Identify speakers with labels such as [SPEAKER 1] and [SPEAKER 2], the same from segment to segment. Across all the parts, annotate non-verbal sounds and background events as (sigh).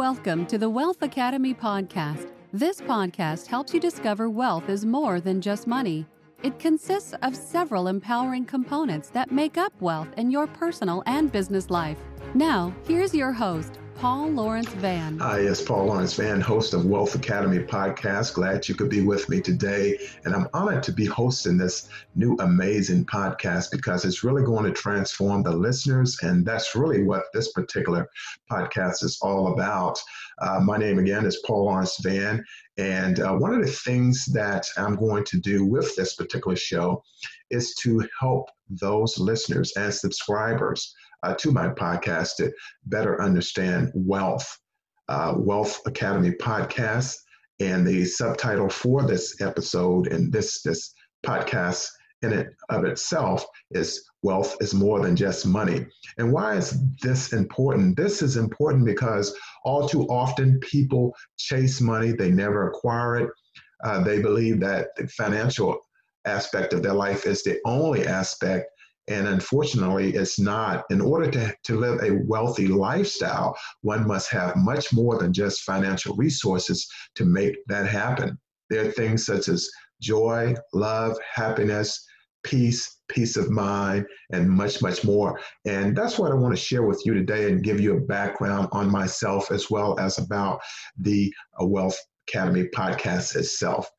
[SPEAKER 1] Welcome to the Wealth Academy podcast. This podcast helps you discover wealth is more than just money. It consists of several empowering components that make up wealth in your personal and business life. Now, here's your host, Paul Lawrence Vann.
[SPEAKER 2] Hi, yes, Paul Lawrence Vann, host of Wealth Academy podcast. Glad you could be with me today. And I'm honored to be hosting this new amazing podcast because it's really going to transform the listeners. And that's really what this particular podcast is all about. Uh, my name again is Paul Lawrence Vann. And uh, one of the things that I'm going to do with this particular show is to help those listeners and subscribers uh, to my podcast to better understand wealth. Uh, wealth Academy podcast, and the subtitle for this episode and this this podcast in it of itself is wealth is more than just money. And why is this important? This is important because all too often people chase money, they never acquire it. Uh, they believe that the financial aspect of their life is the only aspect and unfortunately, it's not. In order to, to live a wealthy lifestyle, one must have much more than just financial resources to make that happen. There are things such as joy, love, happiness, peace, peace of mind, and much, much more. And that's what I want to share with you today and give you a background on myself as well as about the uh, Wealth Academy podcast itself.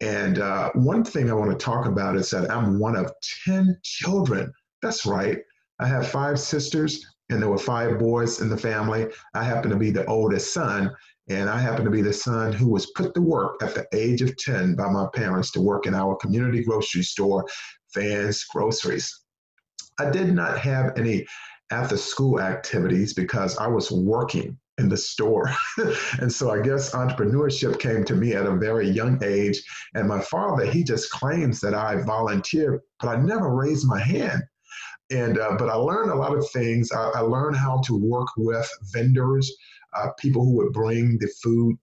[SPEAKER 2] And uh, one thing I want to talk about is that I'm one of 10 children. That's right. I have five sisters, and there were five boys in the family. I happen to be the oldest son, and I happen to be the son who was put to work at the age of 10 by my parents to work in our community grocery store, Vann's Groceries. I did not have any after school activities because I was working in the store. (laughs) and so I guess entrepreneurship came to me at a very young age. And my father, he just claims that I volunteered, but I never raised my hand. And uh, but I learned a lot of things. I, I learned how to work with vendors, uh, people who would bring the food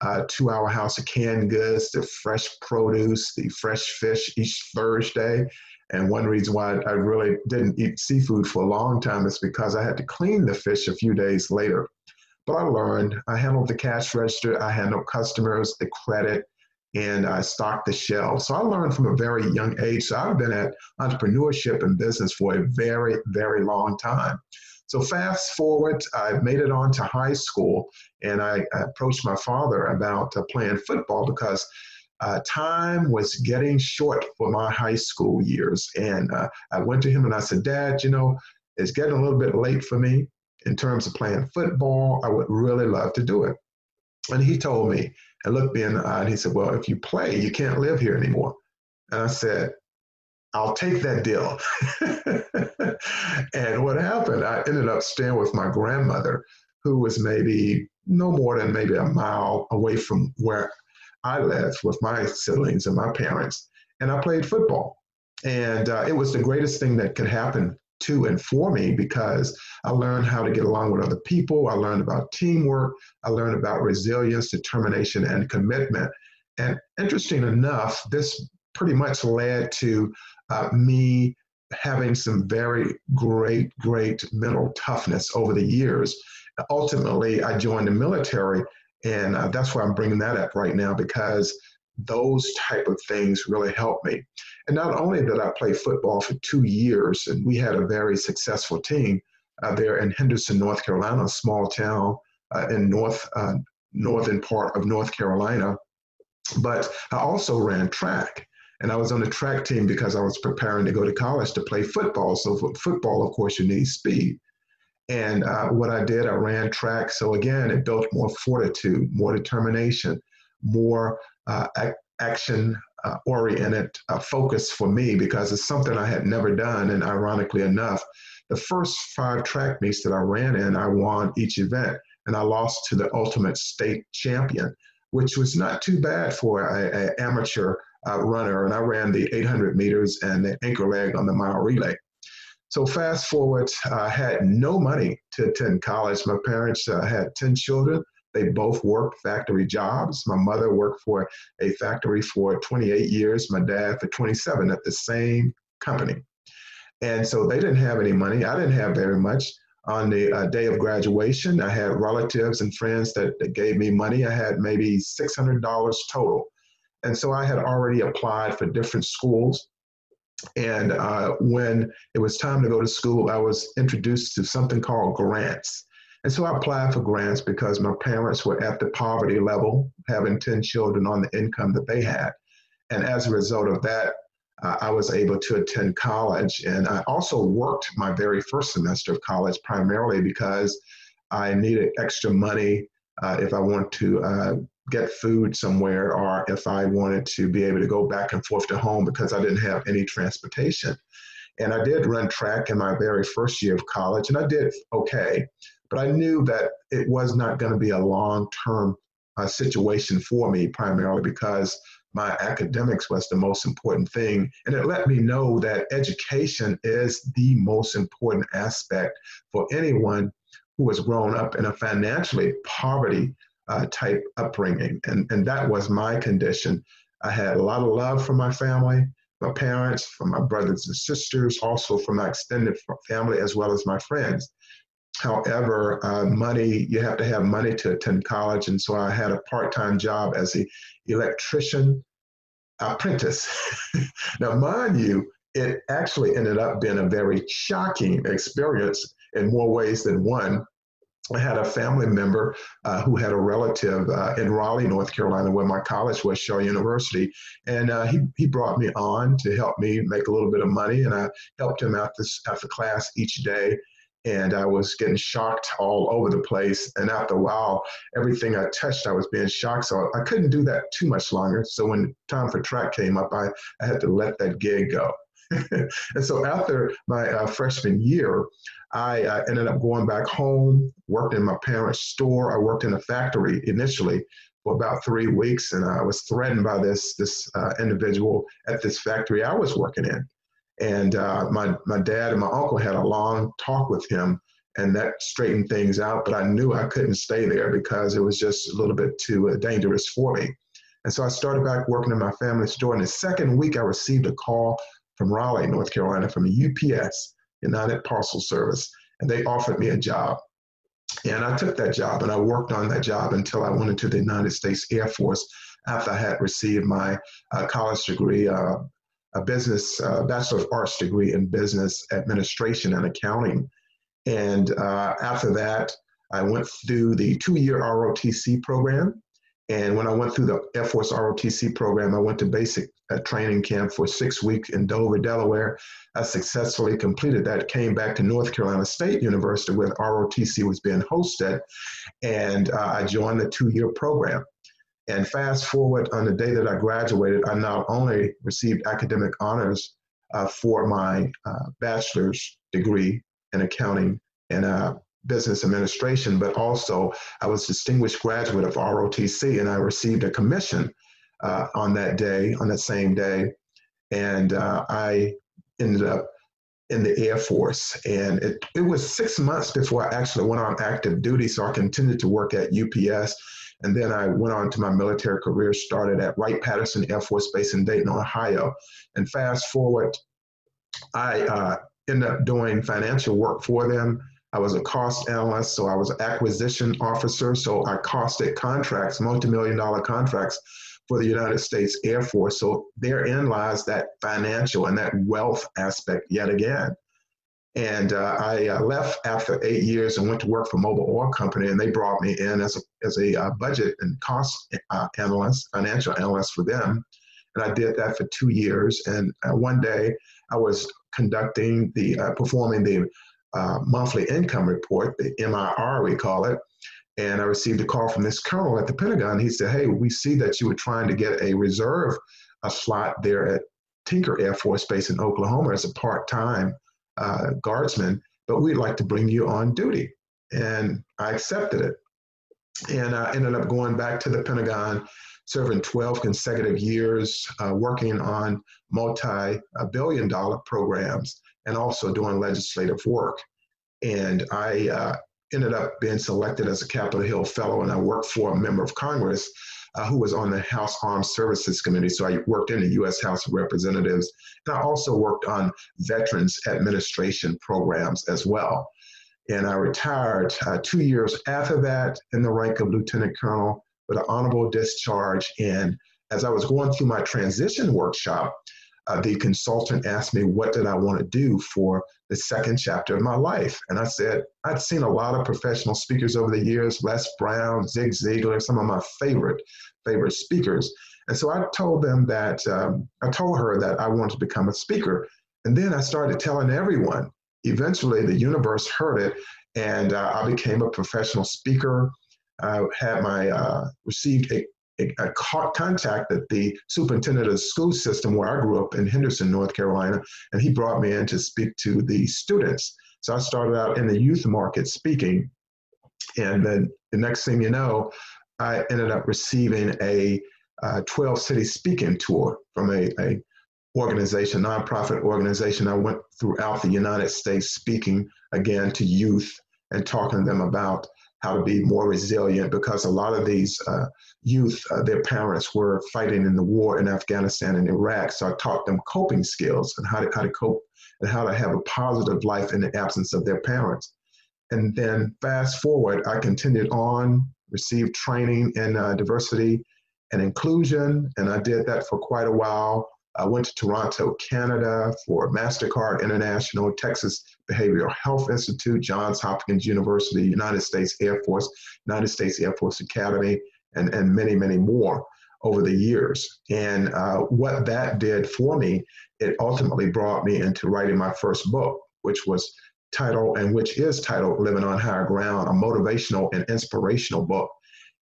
[SPEAKER 2] uh, to our house, the canned goods, the fresh produce, the fresh fish each Thursday. And one reason why I really didn't eat seafood for a long time is because I had to clean the fish a few days later. But I learned. I handled the cash register. I handled customers, the credit, and I stocked the shelves. So I learned from a very young age. So I've been at entrepreneurship and business for a very, very long time. So fast forward, I made it on to high school, and I, I approached my father about uh, playing football because uh, time was getting short for my high school years. And uh, I went to him and I said, Dad, you know, it's getting a little bit late for me in terms of playing football. I would really love to do it. And he told me, and looked me in the eye, and he said, Well, if you play, you can't live here anymore. And I said, I'll take that deal. (laughs) and what happened, I ended up staying with my grandmother, who was maybe no more than maybe a mile away from where I lived with my siblings and my parents. And I played football. And uh, it was the greatest thing that could happen to and for me because I learned how to get along with other people. I learned about teamwork. I learned about resilience, determination, and commitment. And interesting enough, this pretty much led to uh, me having some very great, great mental toughness over the years. Ultimately, I joined the military, and uh, that's why I'm bringing that up right now because those type of things really helped me. And not only did I play football for two years, and we had a very successful team uh, there in Henderson, North Carolina, a small town uh, in north uh, northern part of North Carolina. But I also ran track. And I was on the track team because I was preparing to go to college to play football. So for football, of course, you need speed. And uh, what I did, I ran track. So again, it built more fortitude, more determination, more uh, action uh, oriented uh, focus for me because it's something I had never done. And ironically enough, the first five track meets that I ran in, I won each event and I lost to the ultimate state champion, which was not too bad for an amateur uh, runner. And I ran the 800 meters and the anchor leg on the mile relay. So fast forward, I had no money to attend college. My parents uh, had 10 children. They both worked factory jobs. My mother worked for a factory for 28 years, my dad for 27 at the same company. And so they didn't have any money. I didn't have very much. on the uh, day of graduation. I had relatives and friends that, that gave me money. I had maybe $600 total. And so I had already applied for different schools. And uh, when it was time to go to school, I was introduced to something called grants. And so I applied for grants because my parents were at the poverty level, having 10 children on the income that they had. And as a result of that, uh, I was able to attend college. And I also worked my very first semester of college primarily because I needed extra money uh, if I wanted to uh, get food somewhere or if I wanted to be able to go back and forth to home because I didn't have any transportation. And I did run track in my very first year of college, and I did okay. But I knew that it was not going to be a long term uh, situation for me, primarily because my academics was the most important thing. And it let me know that education is the most important aspect for anyone who has grown up in a financially poverty uh, type upbringing. And, and that was my condition. I had a lot of love from my family, my parents, from my brothers and sisters, also from my extended family, as well as my friends. However, uh, money, you have to have money to attend college. And so I had a part time job as an electrician apprentice. (laughs) now, mind you, it actually ended up being a very shocking experience in more ways than one. I had a family member uh, who had a relative uh, in Raleigh, North Carolina, where my college was, Shaw University, and uh, he, he brought me on to help me make a little bit of money, and I helped him out this after class each day and I was getting shocked all over the place. And after a while, everything I touched, I was being shocked. So I couldn't do that too much longer. So when time for track came up, I, I had to let that gig go. (laughs) and so after my uh, freshman year, I uh, ended up going back home, worked in my parents' store. I worked in a factory initially for about three weeks, and I was threatened by this this uh, individual at this factory I was working in. And uh, my, my dad and my uncle had a long talk with him, and that straightened things out. But I knew I couldn't stay there because it was just a little bit too uh, dangerous for me. And so I started back working in my family store. And the second week, I received a call from Raleigh, North Carolina, from UPS, United Parcel Service, and they offered me a job. And I took that job and I worked on that job until I went into the United States Air Force after I had received my uh, college degree, uh, a business uh, bachelor of arts degree in business administration and accounting. And uh, after that, I went through the two-year ROTC program. And when I went through the Air Force ROTC program, I went to basic uh, training camp for six weeks in Dover, Delaware. I successfully completed that, came back to North Carolina State University where ROTC was being hosted, and uh, I joined the two-year program. And fast forward on the day that I graduated, I not only received academic honors uh, for my uh, bachelor's degree in accounting and uh, business administration, but also I was distinguished graduate of ROTC and I received a commission uh, on that day, on that same day. And uh, I ended up in the Air Force. And it, it was six months before I actually went on active duty. So I continued to work at UPS and then I went on to my military career, started at Wright Patterson Air Force Base in Dayton, Ohio. And fast forward, I uh, ended up doing financial work for them. I was a cost analyst, so I was an acquisition officer. So I costed contracts, multi-million dollar contracts for the United States Air Force. So therein lies that financial and that wealth aspect yet again. And uh, I uh, left after eight years and went to work for Mobil Oil Company, and they brought me in as a, as a uh, budget and cost uh, analyst, financial analyst for them. And I did that for two years. And uh, one day I was conducting the, uh, performing the monthly income report, the MIR, we call it. And I received a call from this colonel at the Pentagon. He said, Hey, we see that you were trying to get a reserve a slot there at Tinker Air Force Base in Oklahoma as a part time uh, guardsman, but we'd like to bring you on duty. And I accepted it. And I ended up going back to the Pentagon, serving 12 consecutive years, uh, working on multi billion dollar programs and also doing legislative work. And I uh, ended up being selected as a Capitol Hill Fellow, and I worked for a member of Congress uh, who was on the House Armed Services Committee. So I worked in the U.S. House of Representatives. And I also worked on Veterans Administration programs as well. And I retired uh, two years after that in the rank of lieutenant colonel with an honorable discharge. And as I was going through my transition workshop, uh, the consultant asked me what did I want to do for the second chapter of my life. And I said, I'd seen a lot of professional speakers over the years, Les Brown, Zig Ziglar, some of my favorite, favorite speakers. And so I told them that, um, I told her that I wanted to become a speaker. And then I started telling everyone. Eventually, the universe heard it, and uh, I became a professional speaker. I had my uh, received a I contacted the superintendent of the school system where I grew up in Henderson, North Carolina, and he brought me in to speak to the students. So I started out in the youth market speaking. And then the next thing you know, I ended up receiving a uh, 12 city speaking tour from a, a organization, nonprofit organization. I went throughout the United States speaking again to youth and talking to them about how to be more resilient because a lot of these uh, youth, uh, their parents were fighting in the war in Afghanistan and Iraq. So I taught them coping skills and how to, how to cope and how to have a positive life in the absence of their parents. And then fast forward, I continued on, received training in uh, diversity and inclusion, and I did that for quite a while. I went to Toronto, Canada for MasterCard International, Texas Behavioral Health Institute, Johns Hopkins University, United States Air Force, United States Air Force Academy, and, and many, many more over the years. And uh, what that did for me, it ultimately brought me into writing my first book, which was titled, and which is titled Living on Higher Ground, a motivational and inspirational book.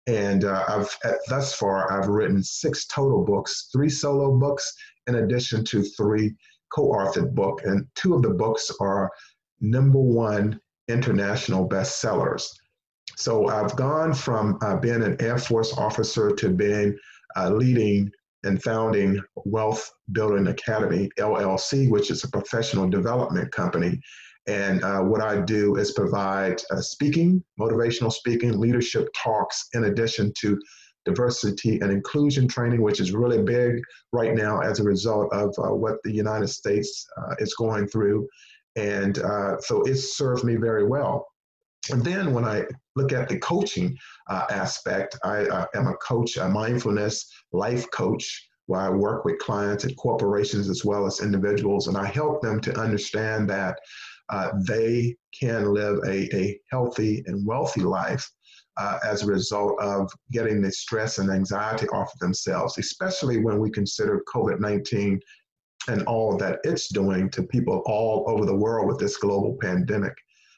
[SPEAKER 2] And uh, I've thus far I've written six total books, three solo books, in addition to three co-authored books. And two of the books are number one international bestsellers. So I've gone from uh, being an Air Force officer to being uh, leading and founding Wealth Building Academy, LLC, which is a professional development company. And uh, what I do is provide uh, speaking, motivational speaking, leadership talks, in addition to diversity and inclusion training, which is really big right now as a result of uh, what the United States uh, is going through. And uh, so it served me very well. And then when I look at the coaching uh, aspect, I am a coach, a mindfulness life coach, where I work with clients and corporations as well as individuals, and I help them to understand that uh, they can live a, a healthy and wealthy life uh, as a result of getting the stress and anxiety off of themselves, especially when we consider COVID 19 and all that it's doing to people all over the world with this global pandemic.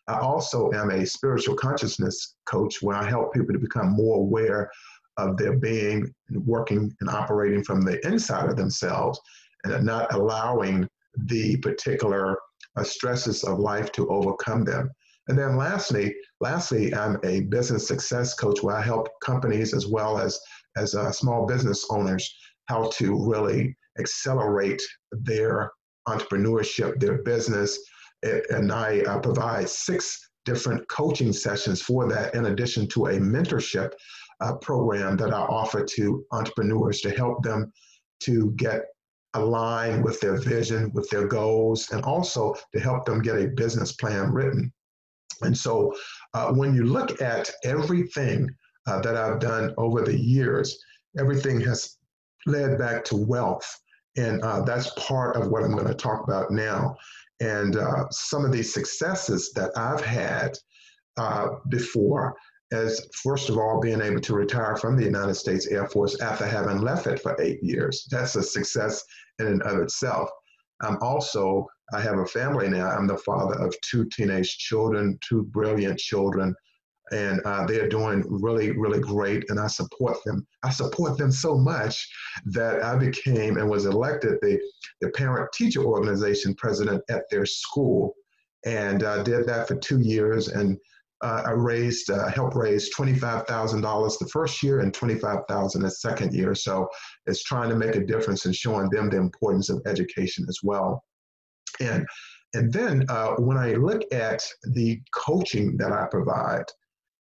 [SPEAKER 2] I also am a spiritual consciousness coach where I help people to become more aware of their being working and operating from the inside of themselves and not allowing the particular uh, stresses of life to overcome them. And then lastly, lastly, I'm a business success coach where I help companies as well as as uh, small business owners how to really accelerate their entrepreneurship, their business. And I uh, provide six different coaching sessions for that, in addition to a mentorship uh, program that I offer to entrepreneurs to help them to get aligned with their vision, with their goals, and also to help them get a business plan written. And so uh, when you look at everything uh, that I've done over the years, everything has led back to wealth. And uh, that's part of what I'm going to talk about now. And uh, some of these successes that I've had uh, before, as first of all, being able to retire from the United States Air Force after having left it for eight years. That's a success in and of itself. I'm also I have a family now. I'm the father of two teenage children, two brilliant children, and uh, they're doing really, really great. And I support them. I support them so much that I became and was elected the, the parent teacher organization president at their school, and uh, did that for two years. And uh, I raised, uh, helped raise $25,000 the first year and $25,000 the second year. So it's trying to make a difference and showing them the importance of education as well. And, and then uh, when I look at the coaching that I provide,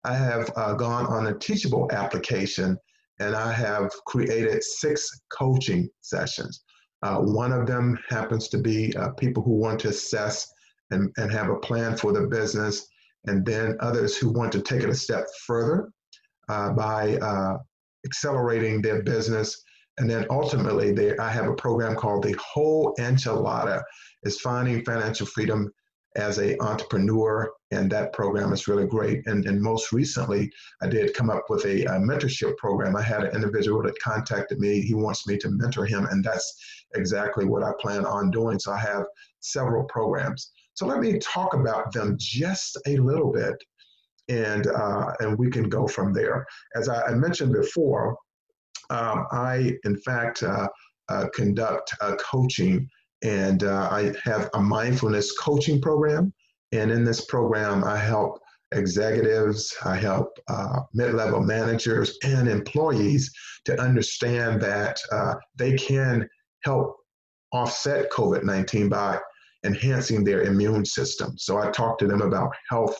[SPEAKER 2] I have uh, gone on a Teachable application and I have created six coaching sessions. Uh, one of them happens to be uh, people who want to assess and, and have a plan for the business and then others who want to take it a step further uh, by uh, accelerating their business. And then ultimately, they, I have a program called the Whole Enchilada. Is finding financial freedom as an entrepreneur, and that program is really great. And, and most recently, I did come up with a, a, mentorship program. I had an individual that contacted me. He wants me to mentor him, and that's exactly what I plan on doing. So I have several programs. So let me talk about them just a little bit, and uh, and we can go from there. As I, mentioned before, um, I in fact uh, uh, conduct coaching and uh, I have a mindfulness coaching program. And in this program, I help executives, I help uh, mid level managers and employees to understand that uh, they can help offset COVID 19 by enhancing their immune system. So I talk to them about health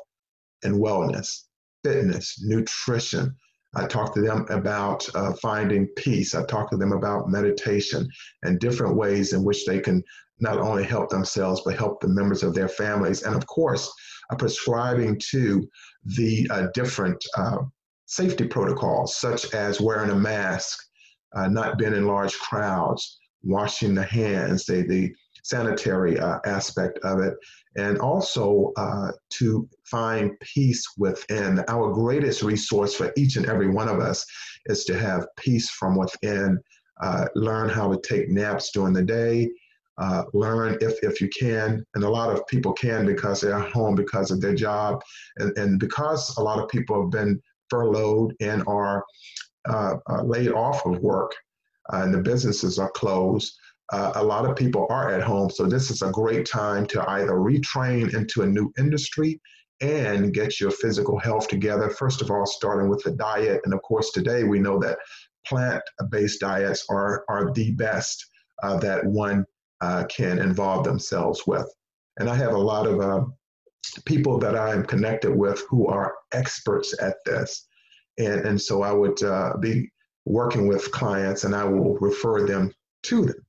[SPEAKER 2] and wellness, fitness, nutrition, I talk to them about uh, finding peace. I talk to them about meditation and different ways in which they can not only help themselves, but help the members of their families. And of course, uh, prescribing to the uh, different uh, safety protocols, such as wearing a mask, uh, not being in large crowds, washing the hands, the, the sanitary uh, aspect of it, and also uh, to find peace within. Our greatest resource for each and every one of us is to have peace from within. Uh, learn how to take naps during the day. Uh, learn if, if you can, and a lot of people can because they're home because of their job, and, and because a lot of people have been furloughed and are uh, uh, laid off of work, and the businesses are closed uh, a lot of people are at home. So this is a great time to either retrain into a new industry and get your physical health together. First of all, starting with the diet. And of course, today we know that plant based diets are, are the best uh, that one uh, can involve themselves with. And I have a lot of uh, people that I am connected with who are experts at this. And, and so I would uh, be working with clients and I will refer them to them.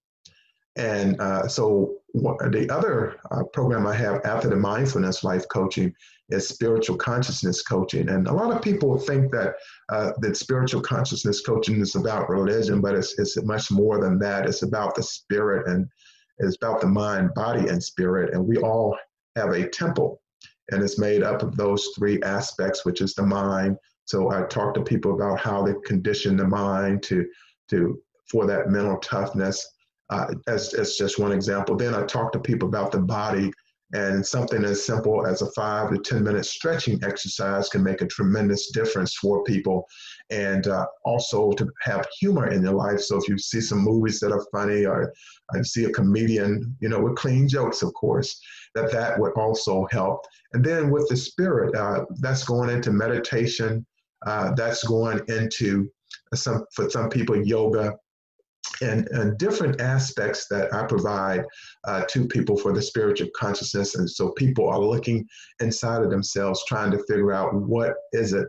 [SPEAKER 2] And uh, so the other uh, program I have after the mindfulness life coaching is spiritual consciousness coaching. And a lot of people think that uh, that spiritual consciousness coaching is about religion, but it's, it's much more than that. It's about the spirit and it's about the mind, body, and spirit. And we all have a temple, and it's made up of those three aspects, which is the mind. So I talk to people about how they condition the mind to to for that mental toughness uh, as, as just one example. Then I talk to people about the body, and something as simple as a five to 10 minute stretching exercise can make a tremendous difference for people. And uh, also to have humor in your life. So if you see some movies that are funny, or I see a comedian, you know, with clean jokes, of course, that that would also help. And then with the spirit, uh, that's going into meditation. Uh, that's going into some for some people yoga and, and, different aspects that I provide uh, to people for the spiritual consciousness. And so people are looking inside of themselves, trying to figure out what is it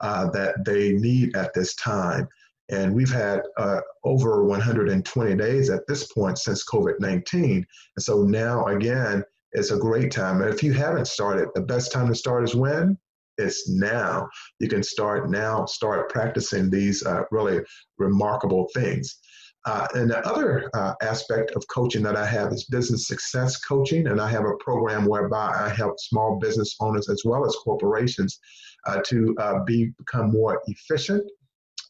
[SPEAKER 2] uh, that they need at this time. And we've had uh, over 120 days at this point since COVID 19. And so now, again, it's a great time. And if you haven't started, the best time to start is when? It's now. You can start now, start practicing these uh, really remarkable things. Uh, and the other uh, aspect of coaching that I have is business success coaching. And I have a program whereby I help small business owners as well as corporations uh, to uh, be, become more efficient,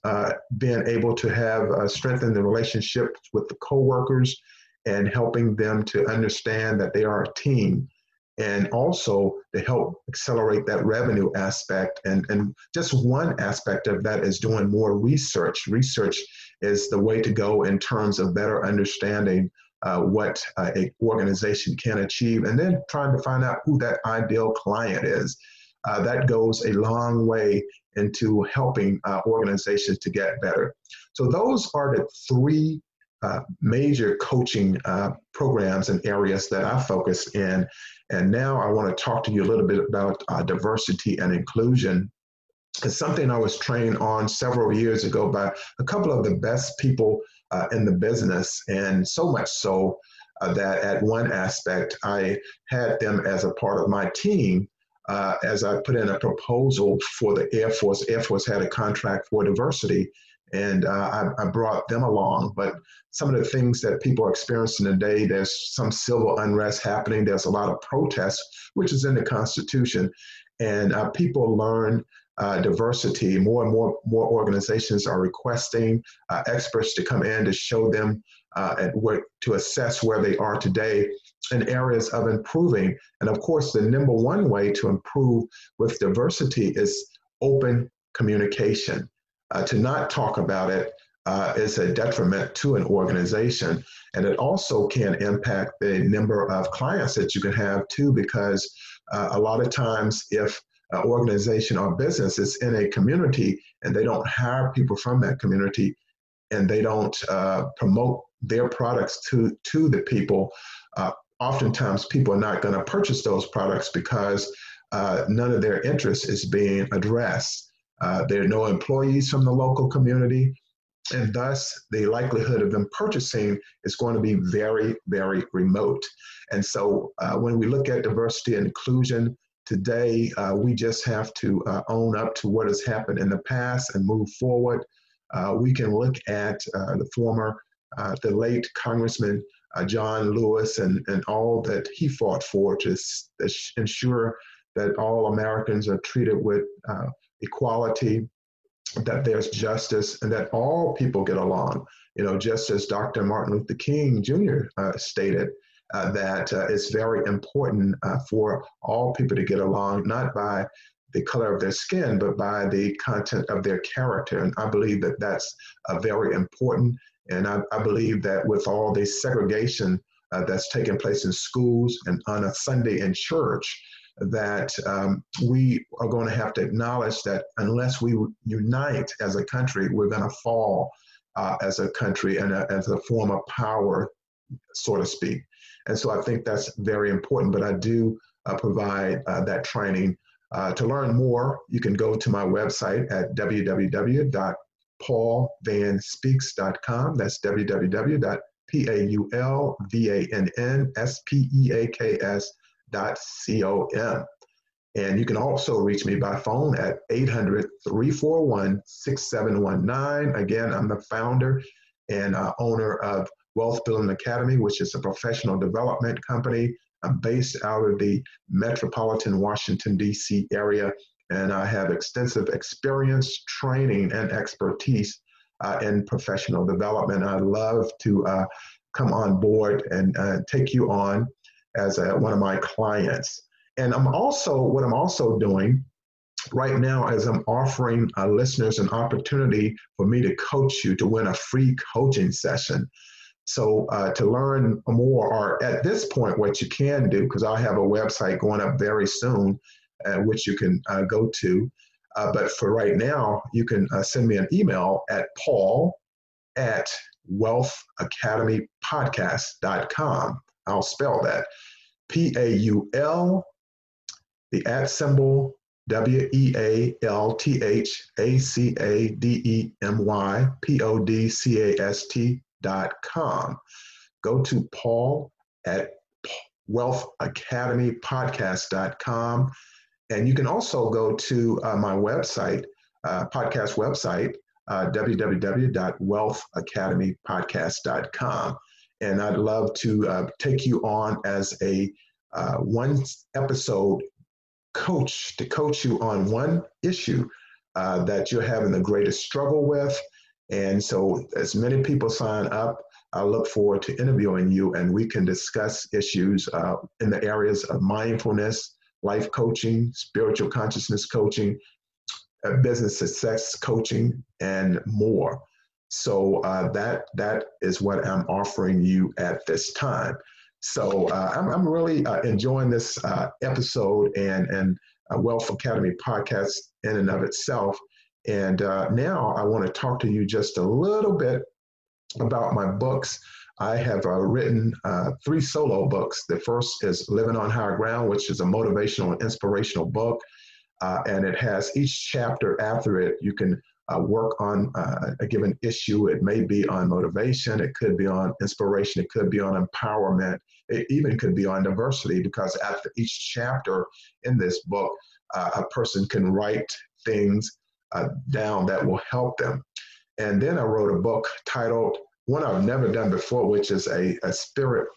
[SPEAKER 2] uh, being able to have uh, strengthen the relationships with the coworkers and helping them to understand that they are a team and also to help accelerate that revenue aspect. And, and just one aspect of that is doing more research. Research is the way to go in terms of better understanding uh, what uh, a organization can achieve, and then trying to find out who that ideal client is. Uh, that goes a long way into helping uh, organizations to get better. So those are the three uh, major coaching uh, programs and areas that I focus in. And now I want to talk to you a little bit about diversity and inclusion it's something I was trained on several years ago by a couple of the best people uh, in the business, and so much so uh, that at one aspect I had them as a part of my team uh, as I put in a proposal for the Air Force. Air Force had a contract for diversity, and uh, I, I, brought them along. But some of the things that people are experiencing today, there's some civil unrest happening. There's a lot of protests, which is in the Constitution, and uh, people learn. Uh, diversity. More and more more organizations are requesting uh, experts to come in to show them uh, and where, to assess where they are today and areas of improving. And of course, the number one way to improve with diversity is open communication. Uh, to not talk about it uh, is a detriment to an organization. And it also can impact the number of clients that you can have too, because uh, a lot of times, if an organization or business is in a community and they don't hire people from that community and they don't uh, promote their products to, to the people, uh, oftentimes people are not going to purchase those products because uh, none of their interest is being addressed. Uh, there are no employees from the local community, and thus the likelihood of them purchasing is going to be very, very remote. And so uh, when we look at diversity and inclusion, today uh, we just have to uh, own up to what has happened in the past and move forward. Uh, we can look at the former, the late Congressman uh, John Lewis and, and all that he fought for to ensure that all Americans are treated with uh, equality, that there's justice, and that all people get along. You know, just as Dr. Martin Luther King Jr. Uh, stated, uh, that uh, it's very important uh, for all people to get along, not by the color of their skin, but by the content of their character. And I believe that that's uh, very important. And I, I believe that with all the segregation uh, that's taking place in schools and on a Sunday in church, that um, we are going to have to acknowledge that unless we unite as a country, we're going to fall uh, as a country and a, as a form of power, so to speak. And so I think that's very important. But I do uh, provide uh, that training. Uh, to learn more, you can go to my website at www paulvannspeaks.com. That's www.paulvannspeaks.com. And you can also reach me by phone at 800 341 6719. Again, I'm the founder and uh, owner of Wealth Building Academy, which is a professional development company. Based out of the metropolitan Washington, D.C. area and I have extensive experience, training, and expertise uh, in professional development. I love to uh, come on board and uh, take you on as a, one of my clients. And I'm also, what I'm also doing right now is I'm offering uh, listeners an opportunity for me to coach you to win a free coaching session. So uh, to learn more, or at this point, what you can do, because I have a website going up very soon, uh, which you can uh, go to. Uh, but for right now, you can uh, send me an email at paul at wealthacademypodcast.com. I'll spell that P A U L, the at symbol, W E A L T H A C A D E M Y P O D C A S T dot com. Go to Paul at wealthacademypodcast.com and you can also go to uh, my website, uh, podcast website, uh, www.wealthacademypodcast.com. And I'd love to uh, take you on as a uh, one episode coach to coach you on one issue uh, that you're having the greatest struggle with. And so, as many people sign up, I look forward to interviewing you and we can discuss issues uh, in the areas of mindfulness, life coaching, spiritual consciousness coaching, uh, business success coaching, and more. So uh, that that is what I'm offering you at this time. So uh, I'm, I'm really uh, enjoying this uh, episode and and Wealth Academy podcast in and of itself. And uh, now I want to talk to you just a little bit about my books. I have uh, written uh, three solo books. The first is Living on Higher Ground, which is a motivational and inspirational book. Uh, and it has each chapter after it, you can uh, work on uh, a given issue. It may be on motivation, it could be on inspiration, it could be on empowerment, it even could be on diversity, because after each chapter in this book, a person can write things uh, down that will help them. And then I wrote a book titled, one I've never done before, which is a, a spirit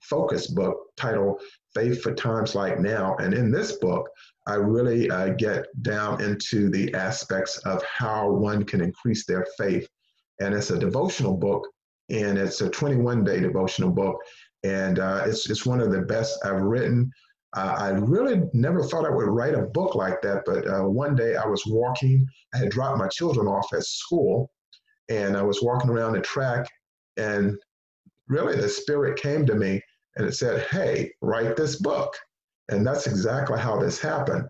[SPEAKER 2] focused book titled Faith for Times Like Now. And in this book, I really uh, get down into the aspects of how one can increase their faith. And it's a devotional book, and it's a 21 day devotional book. And uh, it's, it's one of the best I've written. I really never thought I would write a book like that, but uh, one day I was walking, I had dropped my children off at school, and I was walking around the track, and really the Spirit came to me and it said, Hey, write this book. And that's exactly how this happened.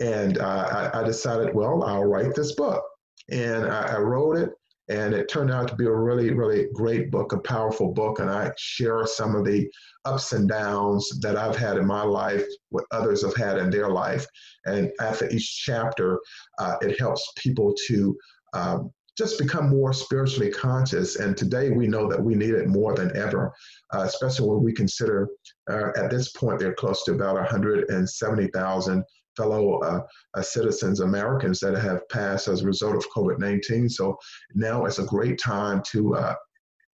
[SPEAKER 2] And uh, I, I, decided, well, I'll write this book. And I, I, wrote it, and it turned out to be a really, really great book, a powerful book. And I share some of the ups and downs that I've had in my life, what others have had in their life. And after each chapter, uh, it helps people to um, just become more spiritually conscious. And today we know that we need it more than ever, uh, especially when we consider uh, at this point they're close to about 170,000 fellow uh, uh, citizens, Americans that have passed as a result of COVID 19. So now it's a great time to uh,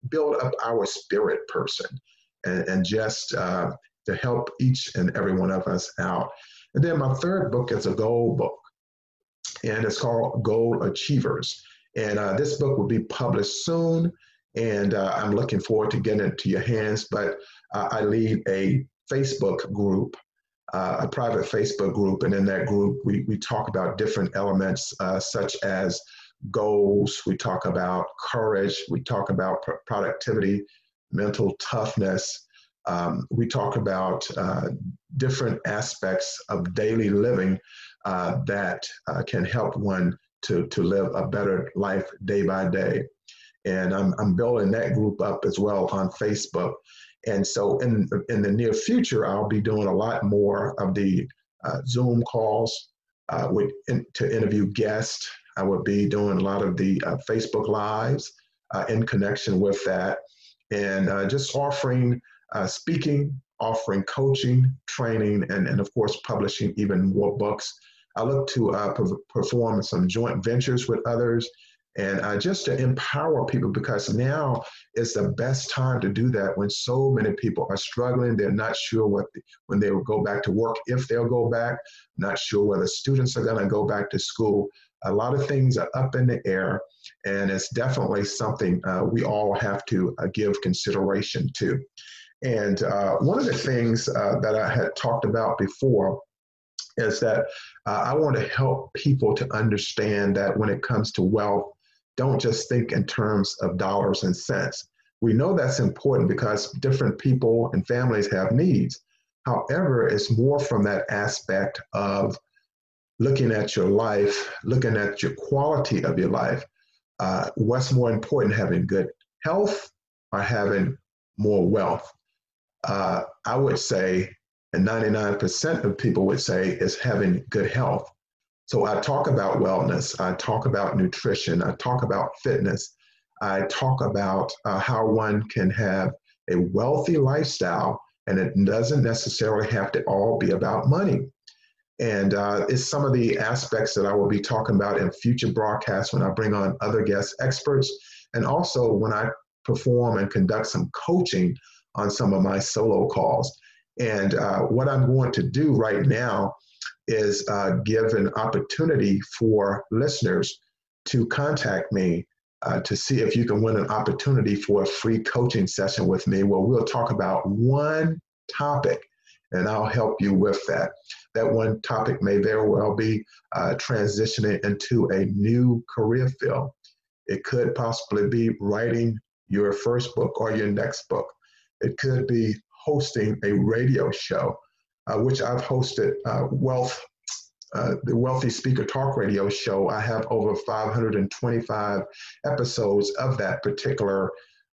[SPEAKER 2] build up our spirit person and, and just uh, to help each and every one of us out. And then my third book is a goal book, and it's called Goal Achievers. And uh, this book will be published soon. And uh, I'm looking forward to getting it to your hands. But I lead a Facebook group, uh, a private Facebook group. And in that group, we, we talk about different elements uh, such as goals, we talk about courage, we talk about pr- productivity, mental toughness. Um, we talk about uh, different aspects of daily living that can help one to, to live a better life day by day. And I'm, I'm building that group up as well on Facebook. And so in, in the near future, I'll be doing a lot more of the uh, Zoom calls uh, with, in, to interview guests. I will be doing a lot of the uh, Facebook Lives uh, in connection with that. And uh, just offering uh, speaking, offering coaching, training, and, and of course, publishing even more books I look to perform some joint ventures with others and uh, just to empower people because now is the best time to do that when so many people are struggling. They're not sure what the, when they will go back to work if they'll go back. Not sure whether students are going to go back to school. A lot of things are up in the air and it's definitely something uh, we all have to uh, give consideration to. And uh, one of the things uh, that i had talked about before is that uh, I want to help people to understand that when it comes to wealth, don't just think in terms of dollars and cents. We know that's important because different people and families have needs. However, it's more from that aspect of looking at your life, looking at your quality of your life. Uh, what's more important, having good health or having more wealth? Uh, I would say and 99% of people would say is having good health. So I talk about wellness, I talk about nutrition, I talk about fitness, I talk about uh, how one can have a wealthy lifestyle, and it doesn't necessarily have to all be about money. And uh, it's some of the aspects that I will be talking about in future broadcasts when I bring on other guest experts, and also when I perform and conduct some coaching on some of my solo calls. And uh, what I'm going to do right now is uh, give an opportunity for listeners to contact me uh, to see if you can win an opportunity for a free coaching session with me where we'll talk about one topic and I'll help you with that. That one topic may very well be uh, transitioning into a new career field. It could possibly be writing your first book or your next book. It could be hosting a radio show, which I've hosted uh, Wealth, uh, the Wealthy Speaker Talk Radio show. I have over 525 episodes of that particular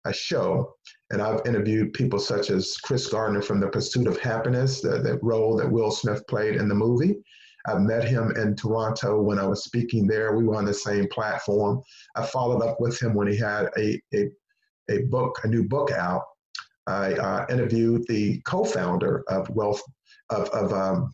[SPEAKER 2] uh, show. And I've interviewed people such as Chris Gardner from The Pursuit of Happiness, the, role that Will Smith played in the movie. I met him in Toronto when I was speaking there. We were on the same platform. I followed up with him when he had a, a, a book, a new book out. I uh, interviewed the co-founder of Wealth of, of um,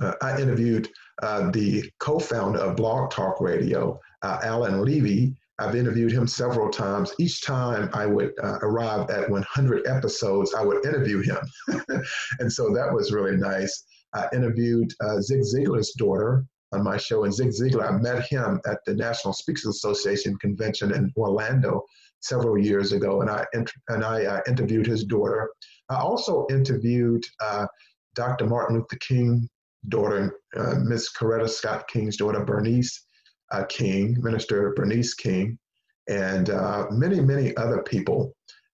[SPEAKER 2] uh, I interviewed uh, the co-founder of Blog Talk Radio, uh, Alan Levy. I've interviewed him several times. Each time I would uh, arrive at 100 episodes, I would interview him, (laughs) and so that was really nice. I interviewed uh, Zig Ziglar's daughter on my show, and Zig Ziglar. I met him at the National Speakers Association convention in Orlando several years ago, and I and I uh, interviewed his daughter. I also interviewed Dr. Martin Luther King daughter, uh, Miss Coretta Scott King's daughter, Bernice uh, King, Minister Bernice King, and uh, many, many other people.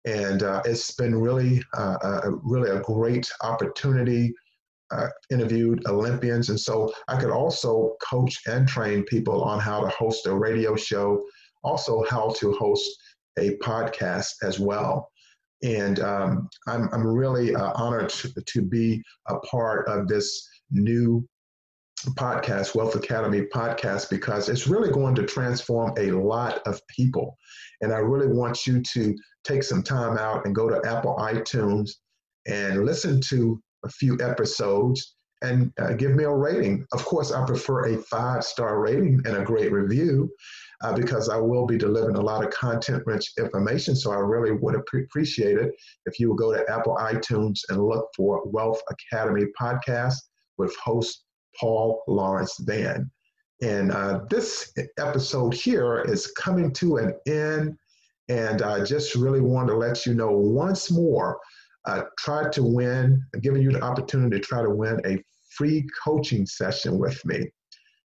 [SPEAKER 2] And uh, it's been really, uh, uh, really a great opportunity. interviewed Olympians, and so I could also coach and train people on how to host a radio show, also how to host a podcast as well. And um, I'm, I'm really honored to, to be a part of this new podcast, Wealth Academy podcast, because it's really going to transform a lot of people. And I really want you to take some time out and go to Apple iTunes and listen to a few episodes and uh, give me a rating. Of course, I prefer a five star rating and a great review uh, because I will be delivering a lot of content rich information. So I really would appreciate it if you would go to Apple iTunes and look for Wealth Academy podcast with host Paul Lawrence Vann. And uh, this episode here is coming to an end. And I just really want to let you know once more uh, try to win, I'm giving you the opportunity to try to win a free coaching session with me.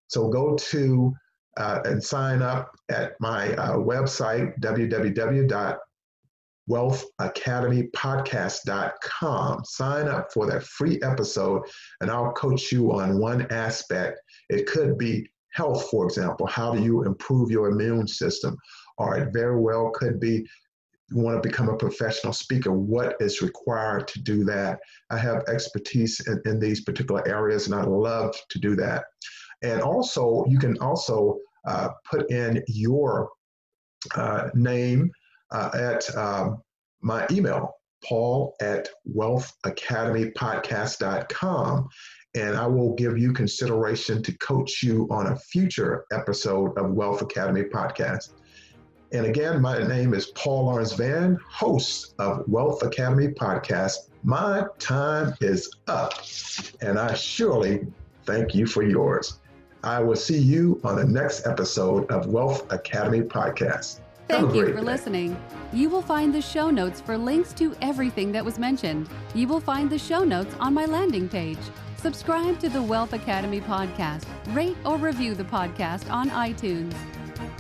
[SPEAKER 2] So go to uh, and sign up at my uh, website, www wealthacademypodcast.com. Sign up for that free episode, and I'll coach you on one aspect. It could be health, for example. How do you improve your immune system? Or it very well could be you want to become a professional speaker. What is required to do that? I have expertise in, in these particular areas, and I love to do that. And also, you can also uh, put in your uh, name uh, at um, my email, paul at wealthacademypodcast.com. And I will give you consideration to coach you on a future episode of Wealth Academy Podcast. And again, my name is Paul Lawrence Vann, host of Wealth Academy Podcast. My time is up, and I surely thank you for yours. I will see you on the next episode of Wealth Academy Podcast.
[SPEAKER 1] Thank you for day. listening. You will find the show notes for links to everything that was mentioned. You will find the show notes on my landing page. Subscribe to the Wealth Academy podcast. Rate or review the podcast on iTunes.